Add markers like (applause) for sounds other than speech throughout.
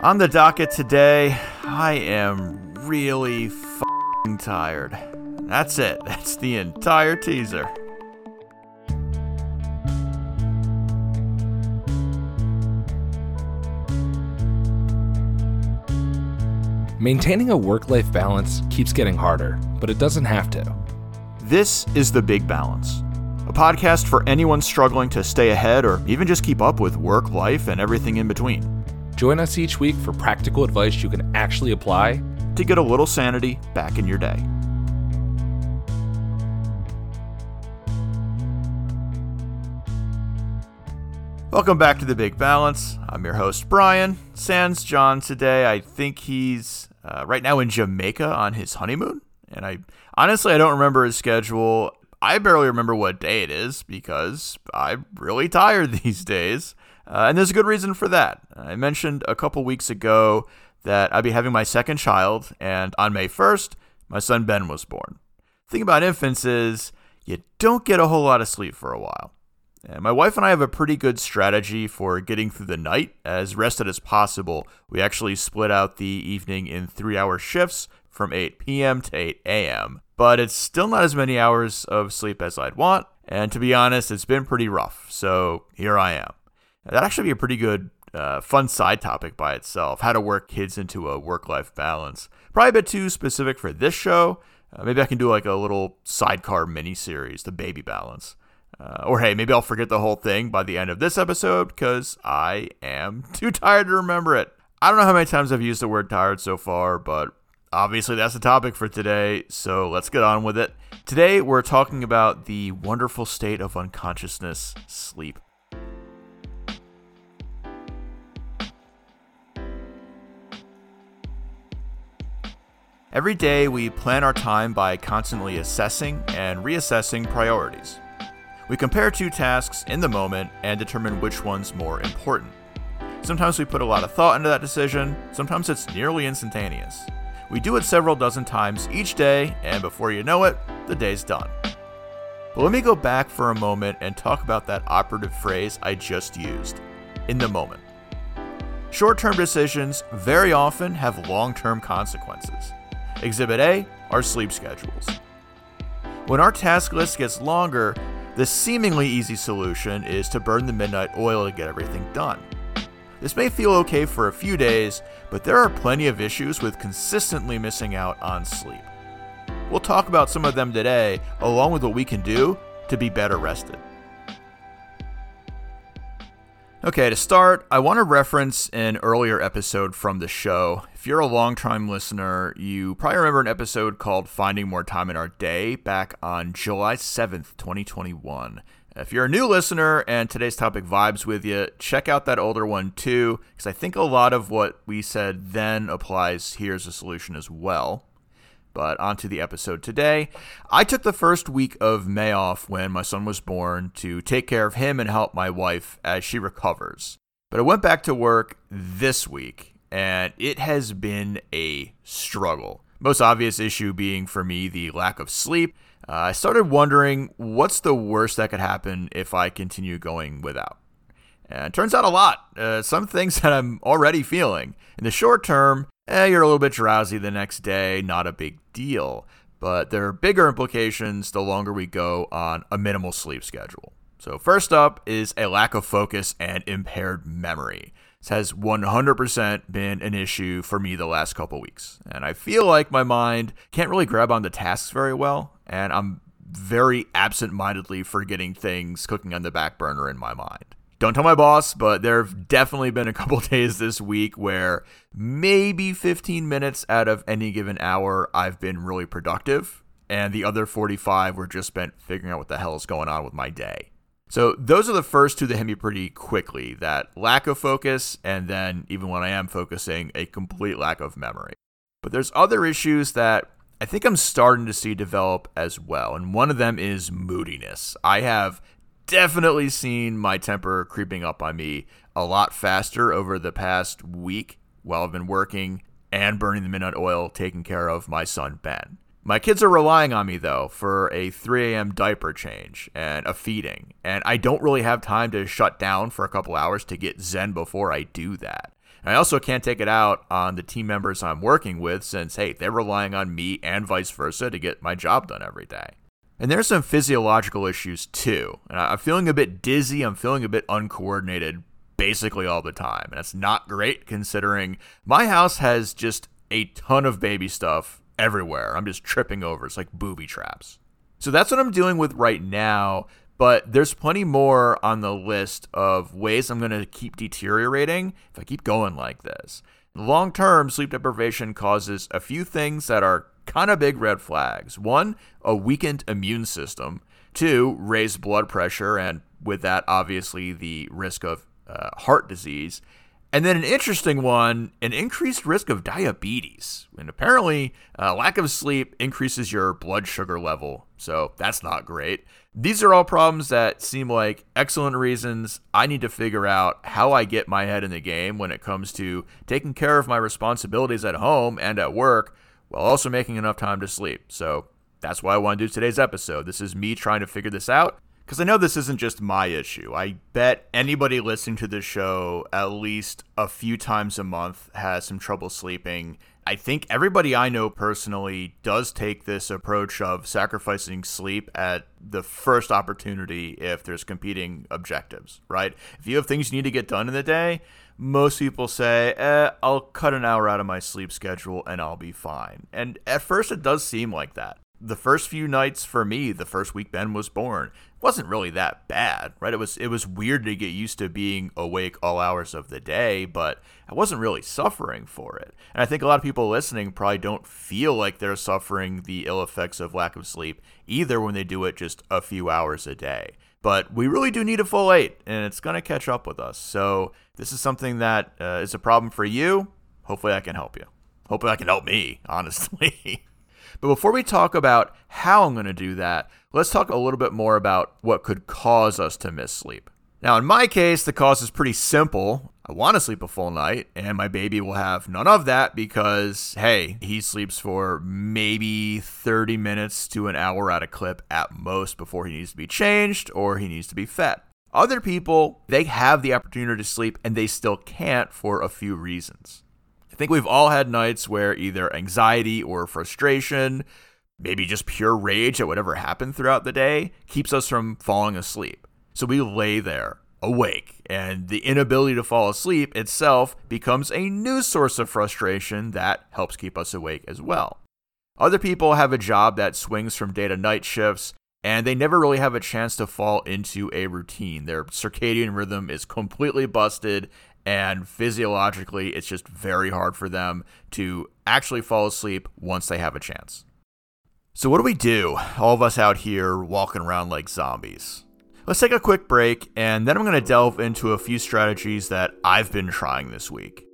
On the docket today, I am really f***ing tired. That's it. That's the entire teaser. Maintaining a work life balance keeps getting harder, but it doesn't have to. This is The Big Balance, a podcast for anyone struggling to stay ahead or even just keep up with work, life, and everything in between. Join us each week for practical advice you can actually apply to get a little sanity back in your day. Welcome back to The Big Balance. I'm your host, Brian. Sans John today. I think he's uh, right now in Jamaica on his honeymoon. And I honestly, I don't remember his schedule. I barely remember what day it is because I'm really tired (laughs) these days. Uh, and there's a good reason for that. I mentioned a couple weeks ago that I'd be having my second child, and on May 1st, my son Ben was born. The thing about infants is you don't get a whole lot of sleep for a while. And my wife and I have a pretty good strategy for getting through the night. As rested as possible, we actually split out the evening in three hour shifts from 8 p.m. to 8 a.m. But it's still not as many hours of sleep as I'd want. And to be honest, it's been pretty rough. So here I am. That'd actually be a pretty good, uh, fun side topic by itself how to work kids into a work life balance. Probably a bit too specific for this show. Uh, maybe I can do like a little sidecar mini series, The Baby Balance. Uh, or hey, maybe I'll forget the whole thing by the end of this episode because I am (laughs) too tired to remember it. I don't know how many times I've used the word tired so far, but obviously that's the topic for today, so let's get on with it. Today we're talking about the wonderful state of unconsciousness, sleep. Every day, we plan our time by constantly assessing and reassessing priorities. We compare two tasks in the moment and determine which one's more important. Sometimes we put a lot of thought into that decision, sometimes it's nearly instantaneous. We do it several dozen times each day, and before you know it, the day's done. But let me go back for a moment and talk about that operative phrase I just used in the moment. Short term decisions very often have long term consequences. Exhibit A our sleep schedules. When our task list gets longer, the seemingly easy solution is to burn the midnight oil to get everything done. This may feel okay for a few days, but there are plenty of issues with consistently missing out on sleep. We'll talk about some of them today, along with what we can do to be better rested. Okay, to start, I want to reference an earlier episode from the show. If you're a long-time listener, you probably remember an episode called Finding More Time in Our Day back on July 7th, 2021. If you're a new listener and today's topic vibes with you, check out that older one too, because I think a lot of what we said then applies here as a solution as well. But on to the episode today. I took the first week of May off when my son was born to take care of him and help my wife as she recovers. But I went back to work this week, and it has been a struggle. Most obvious issue being for me the lack of sleep. Uh, I started wondering what's the worst that could happen if I continue going without. And turns out a lot. Uh, some things (laughs) that I'm already feeling. In the short term, eh, you're a little bit drowsy the next day, not a big deal. But there are bigger implications the longer we go on a minimal sleep schedule. So, first up is a lack of focus and impaired memory. This has 100% been an issue for me the last couple weeks. And I feel like my mind can't really grab on the tasks very well, and I'm very absent mindedly forgetting things cooking on the back burner in my mind don't tell my boss, but there have definitely been a couple (laughs) days this week where maybe 15 minutes out of any given hour I've been really productive, and the other 45 were just spent figuring out what the hell is going on with my day. So those are the first two that hit me pretty quickly that lack of focus, and then even when I am focusing, a complete lack of memory. But there's other issues that I think I'm starting to see develop as well. And one of them is moodiness. I have definitely seen my temper creeping up on me a lot faster over the past week while I've been working and burning the midnight oil taking care of my son Ben. My kids are relying on me though for a 3 a.m. diaper change and a feeding, and I don't really have time to shut down for a couple hours to get zen before I do that. And I also can't take it out on the team members I'm working with since, hey, they're relying on me and vice versa to get my job done every day. And there's some physiological issues too. And I'm feeling a bit dizzy, I'm feeling a bit uncoordinated basically all the time. And that's not great considering my house has just a ton of baby stuff everywhere. I'm just tripping over. It's like booby traps. So that's what I'm dealing with right now. But there's plenty more on the list of ways I'm going to keep deteriorating if I keep going like this. Long term, sleep deprivation causes a few things that are kind of big red flags. One, a weakened immune system. Two, raised blood pressure, and with that, obviously, the risk of uh, heart disease. And then an interesting one, an increased risk of diabetes. And apparently, uh, lack of sleep increases your blood sugar level. So that's not great. These are all problems that seem like excellent reasons I need to figure out how I get my head in the game when it comes to taking care of my responsibilities at home and at work while also making enough time to sleep. So that's why I want to do today's episode. This is me trying to figure this out because I know this isn't just my issue. I bet anybody listening to this show at least a few times a month has some trouble sleeping. I think everybody I know personally does take this approach of sacrificing sleep at the first opportunity if there's competing objectives, right? If you have things you need to get done in the day, most people say, eh, I'll cut an hour out of my sleep schedule and I'll be fine. And at first, it does seem like that the first few nights for me, the first week Ben was born, wasn't really that bad, right? It was it was weird to get used to being awake all hours of the day, but I wasn't really suffering for it. And I think a lot of people listening probably don't feel like they're suffering the ill effects of lack of sleep either when they do it just a few hours a day. But we really do need a full eight, and it's going to catch up with us. So this is something that uh, is a problem for you. Hopefully, I can help you. Hopefully, I can help me, (laughs) honestly. But before we talk about how I'm going to do that, let's talk a little bit more about what could cause us to miss sleep. Now, in my case, the cause is pretty simple. I want to sleep a full night, and my baby will have none of that because, hey, he sleeps for maybe 30 minutes to an hour at a clip at most before he needs to be changed or he needs to be fed. Other people, they have the opportunity to sleep and they still can't for a few reasons think we've all had nights where either anxiety or frustration, maybe just pure rage at whatever happened throughout the day, keeps us from falling asleep. So we lay there awake, and the inability to fall asleep itself becomes a new source of frustration that helps keep us awake as well. Other people have a job that swings from day to night shifts, and they never really have a chance to fall into a routine. Their circadian rhythm is completely busted, and physiologically, it's just very hard for them to actually fall asleep once they have a chance. So, what do we do, all of us out here walking around like zombies? Let's take a quick break, and then I'm going to delve into a few strategies that I've been trying this week.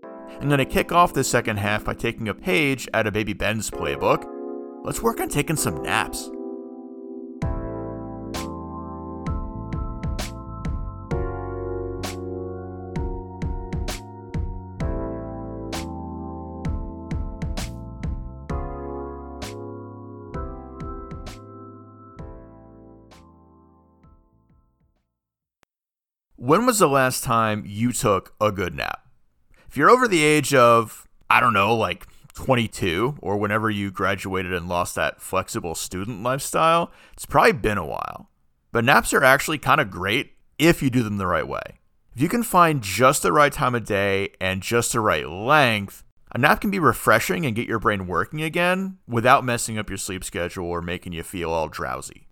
I'm going to kick off the second half by taking a page out of Baby Ben's playbook. Let's work on taking some naps. When was the last time you took a good nap? If you're over the age of, I don't know, like 22 or whenever you graduated and lost that flexible student lifestyle, it's probably been a while. But naps are actually kind of great if you do them the right way. If you can find just the right time of day and just the right length, a nap can be refreshing and get your brain working again without messing up your sleep schedule or making you feel all drowsy.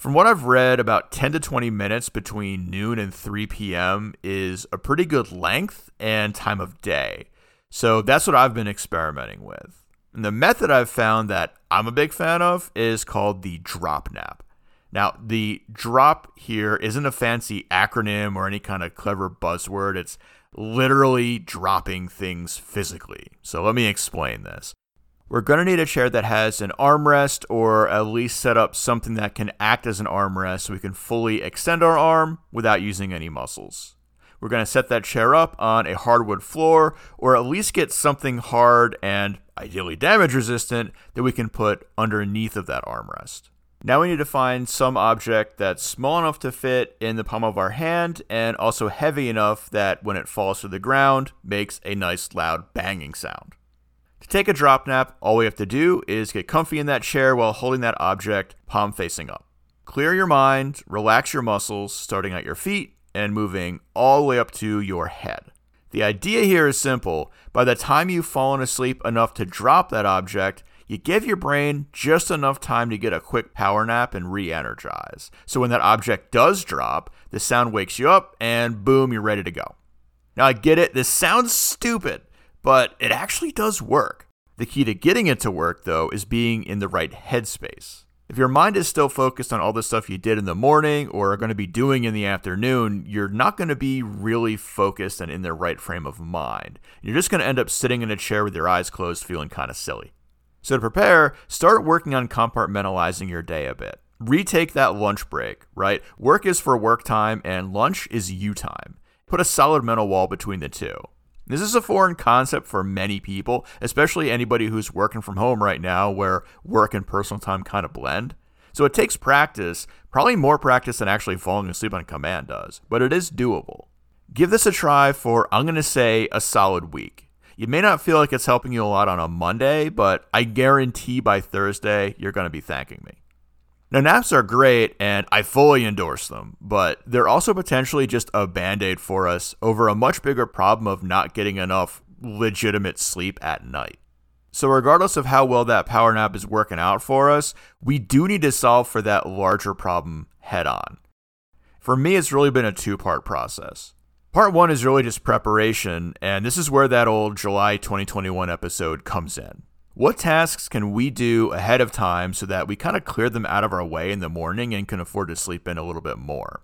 From what I've read, about 10 to 20 minutes between noon and 3 p.m. is a pretty good length and time of day. So that's what I've been experimenting with. And the method I've found that I'm a big fan of is called the drop nap. Now, the drop here isn't a fancy acronym or any kind of clever buzzword. It's literally dropping things physically. So let me explain this. We're going to need a chair that has an armrest or at least set up something that can act as an armrest so we can fully extend our arm without using any muscles. We're going to set that chair up on a hardwood floor or at least get something hard and ideally damage resistant that we can put underneath of that armrest. Now we need to find some object that's small enough to fit in the palm of our hand and also heavy enough that when it falls to the ground makes a nice loud banging sound. To take a drop nap, all we have to do is get comfy in that chair while holding that object palm facing up. Clear your mind, relax your muscles, starting at your feet and moving all the way up to your head. The idea here is simple. By the time you've fallen asleep enough to drop that object, you give your brain just enough time to get a quick power nap and re energize. So when that object does drop, the sound wakes you up and boom, you're ready to go. Now, I get it, this sounds stupid, but it actually does work. The key to getting it to work, though, is being in the right headspace. If your mind is still focused on all the stuff you did in the morning or are going to be doing in the afternoon, you're not going to be really focused and in the right frame of mind. You're just going to end up sitting in a chair with your eyes closed, feeling kind of silly. So, to prepare, start working on compartmentalizing your day a bit. Retake that lunch break, right? Work is for work time and lunch is you time. Put a solid mental wall between the two. This is a foreign concept for many people, especially anybody who's working from home right now where work and personal time kind of blend. So it takes practice, probably more practice than actually falling asleep on command does, but it is doable. Give this a try for, I'm going to say, a solid week. You may not feel like it's helping you a lot on a Monday, but I guarantee by Thursday you're going to be thanking me. Now, naps are great and I fully endorse them, but they're also potentially just a band aid for us over a much bigger problem of not getting enough legitimate sleep at night. So, regardless of how well that power nap is working out for us, we do need to solve for that larger problem head on. For me, it's really been a two part process. Part one is really just preparation, and this is where that old July 2021 episode comes in. What tasks can we do ahead of time so that we kind of clear them out of our way in the morning and can afford to sleep in a little bit more?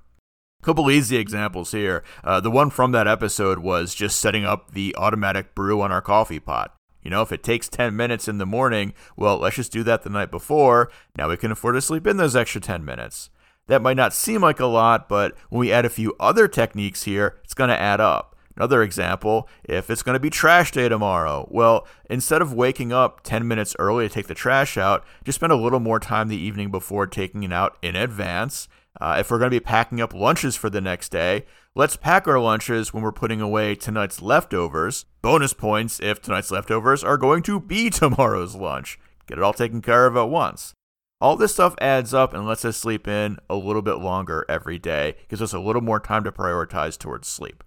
Couple easy examples here. Uh, the one from that episode was just setting up the automatic brew on our coffee pot. You know, if it takes 10 minutes in the morning, well, let's just do that the night before. Now we can afford to sleep in those extra 10 minutes. That might not seem like a lot, but when we add a few other techniques here, it's going to add up. Another example, if it's going to be trash day tomorrow, well, instead of waking up 10 minutes early to take the trash out, just spend a little more time the evening before taking it out in advance. Uh, if we're going to be packing up lunches for the next day, let's pack our lunches when we're putting away tonight's leftovers. Bonus points if tonight's leftovers are going to be (laughs) tomorrow's lunch. Get it all taken care of at once. All this stuff adds up and lets us sleep in a little bit longer every day, gives us a little more time to prioritize towards sleep.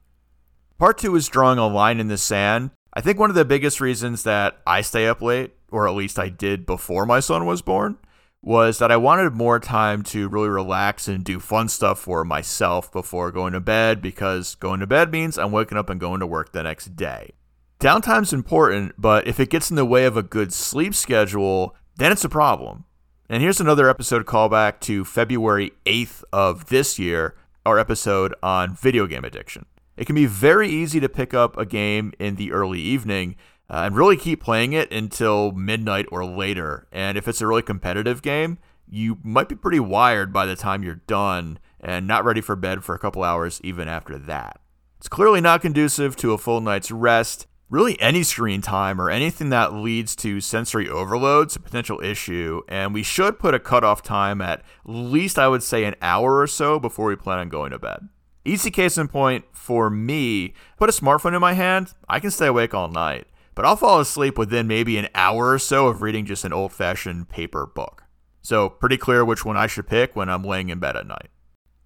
Part two is drawing a line in the sand. I think one of the biggest reasons that I stay up late, or at least I did before my son was born, was that I wanted more time to really relax and do fun stuff for myself before going to bed because going to bed means I'm waking up and going to work the next day. Downtime's important, but if it gets in the way of a good sleep schedule, then it's a problem. And here's another episode callback to February 8th of this year, our episode on video game addiction. It can be very easy to pick up a game in the early evening uh, and really keep playing it until midnight or later. And if it's a really competitive game, you might be pretty wired by the time you're done and not ready for bed for a couple hours even after that. It's clearly not conducive to a full night's rest, really any screen time or anything that leads to sensory overload is a potential issue. And we should put a cutoff time at least, I would say, an hour or so before we plan on going to bed. Easy case in point for me, put a smartphone in my hand, I can stay awake all night, but I'll fall asleep within maybe an hour or so of reading just an old fashioned paper book. So, pretty clear which one I should pick when I'm laying in bed at night.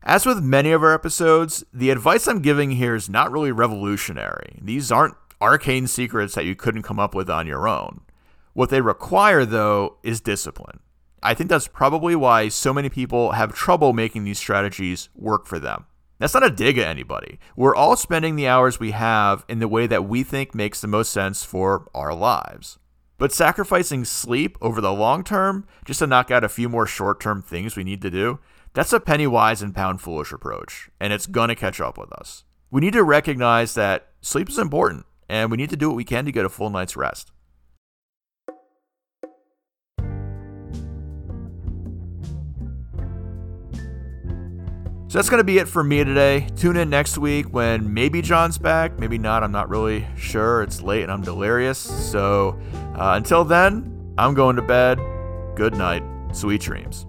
As with many of our episodes, the advice I'm giving here is not really revolutionary. These aren't arcane secrets that you couldn't come up with on your own. What they require, though, is discipline. I think that's probably why so many people have trouble making these strategies work for them. That's not a dig at anybody. We're all spending the hours we have in the way that we think makes the most sense for our lives. But sacrificing sleep over the long term just to knock out a few more short term things we need to do, that's a penny wise and pound foolish approach, and it's gonna catch up with us. We need to recognize that sleep is important and we need to do what we can to get a full night's rest. So that's going to be it for me today. Tune in next week when maybe John's back, maybe not. I'm not really sure. It's late and I'm delirious. So uh, until then, I'm going to bed. Good night. Sweet dreams.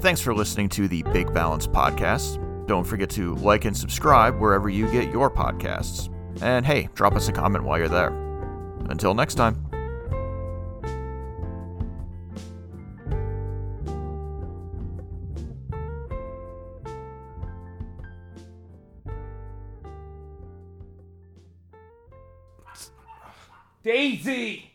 Thanks for listening to the Big Balance Podcast. Don't forget to like and subscribe wherever you get your podcasts. And hey, drop us a comment while you're there. Until next time. Daisy!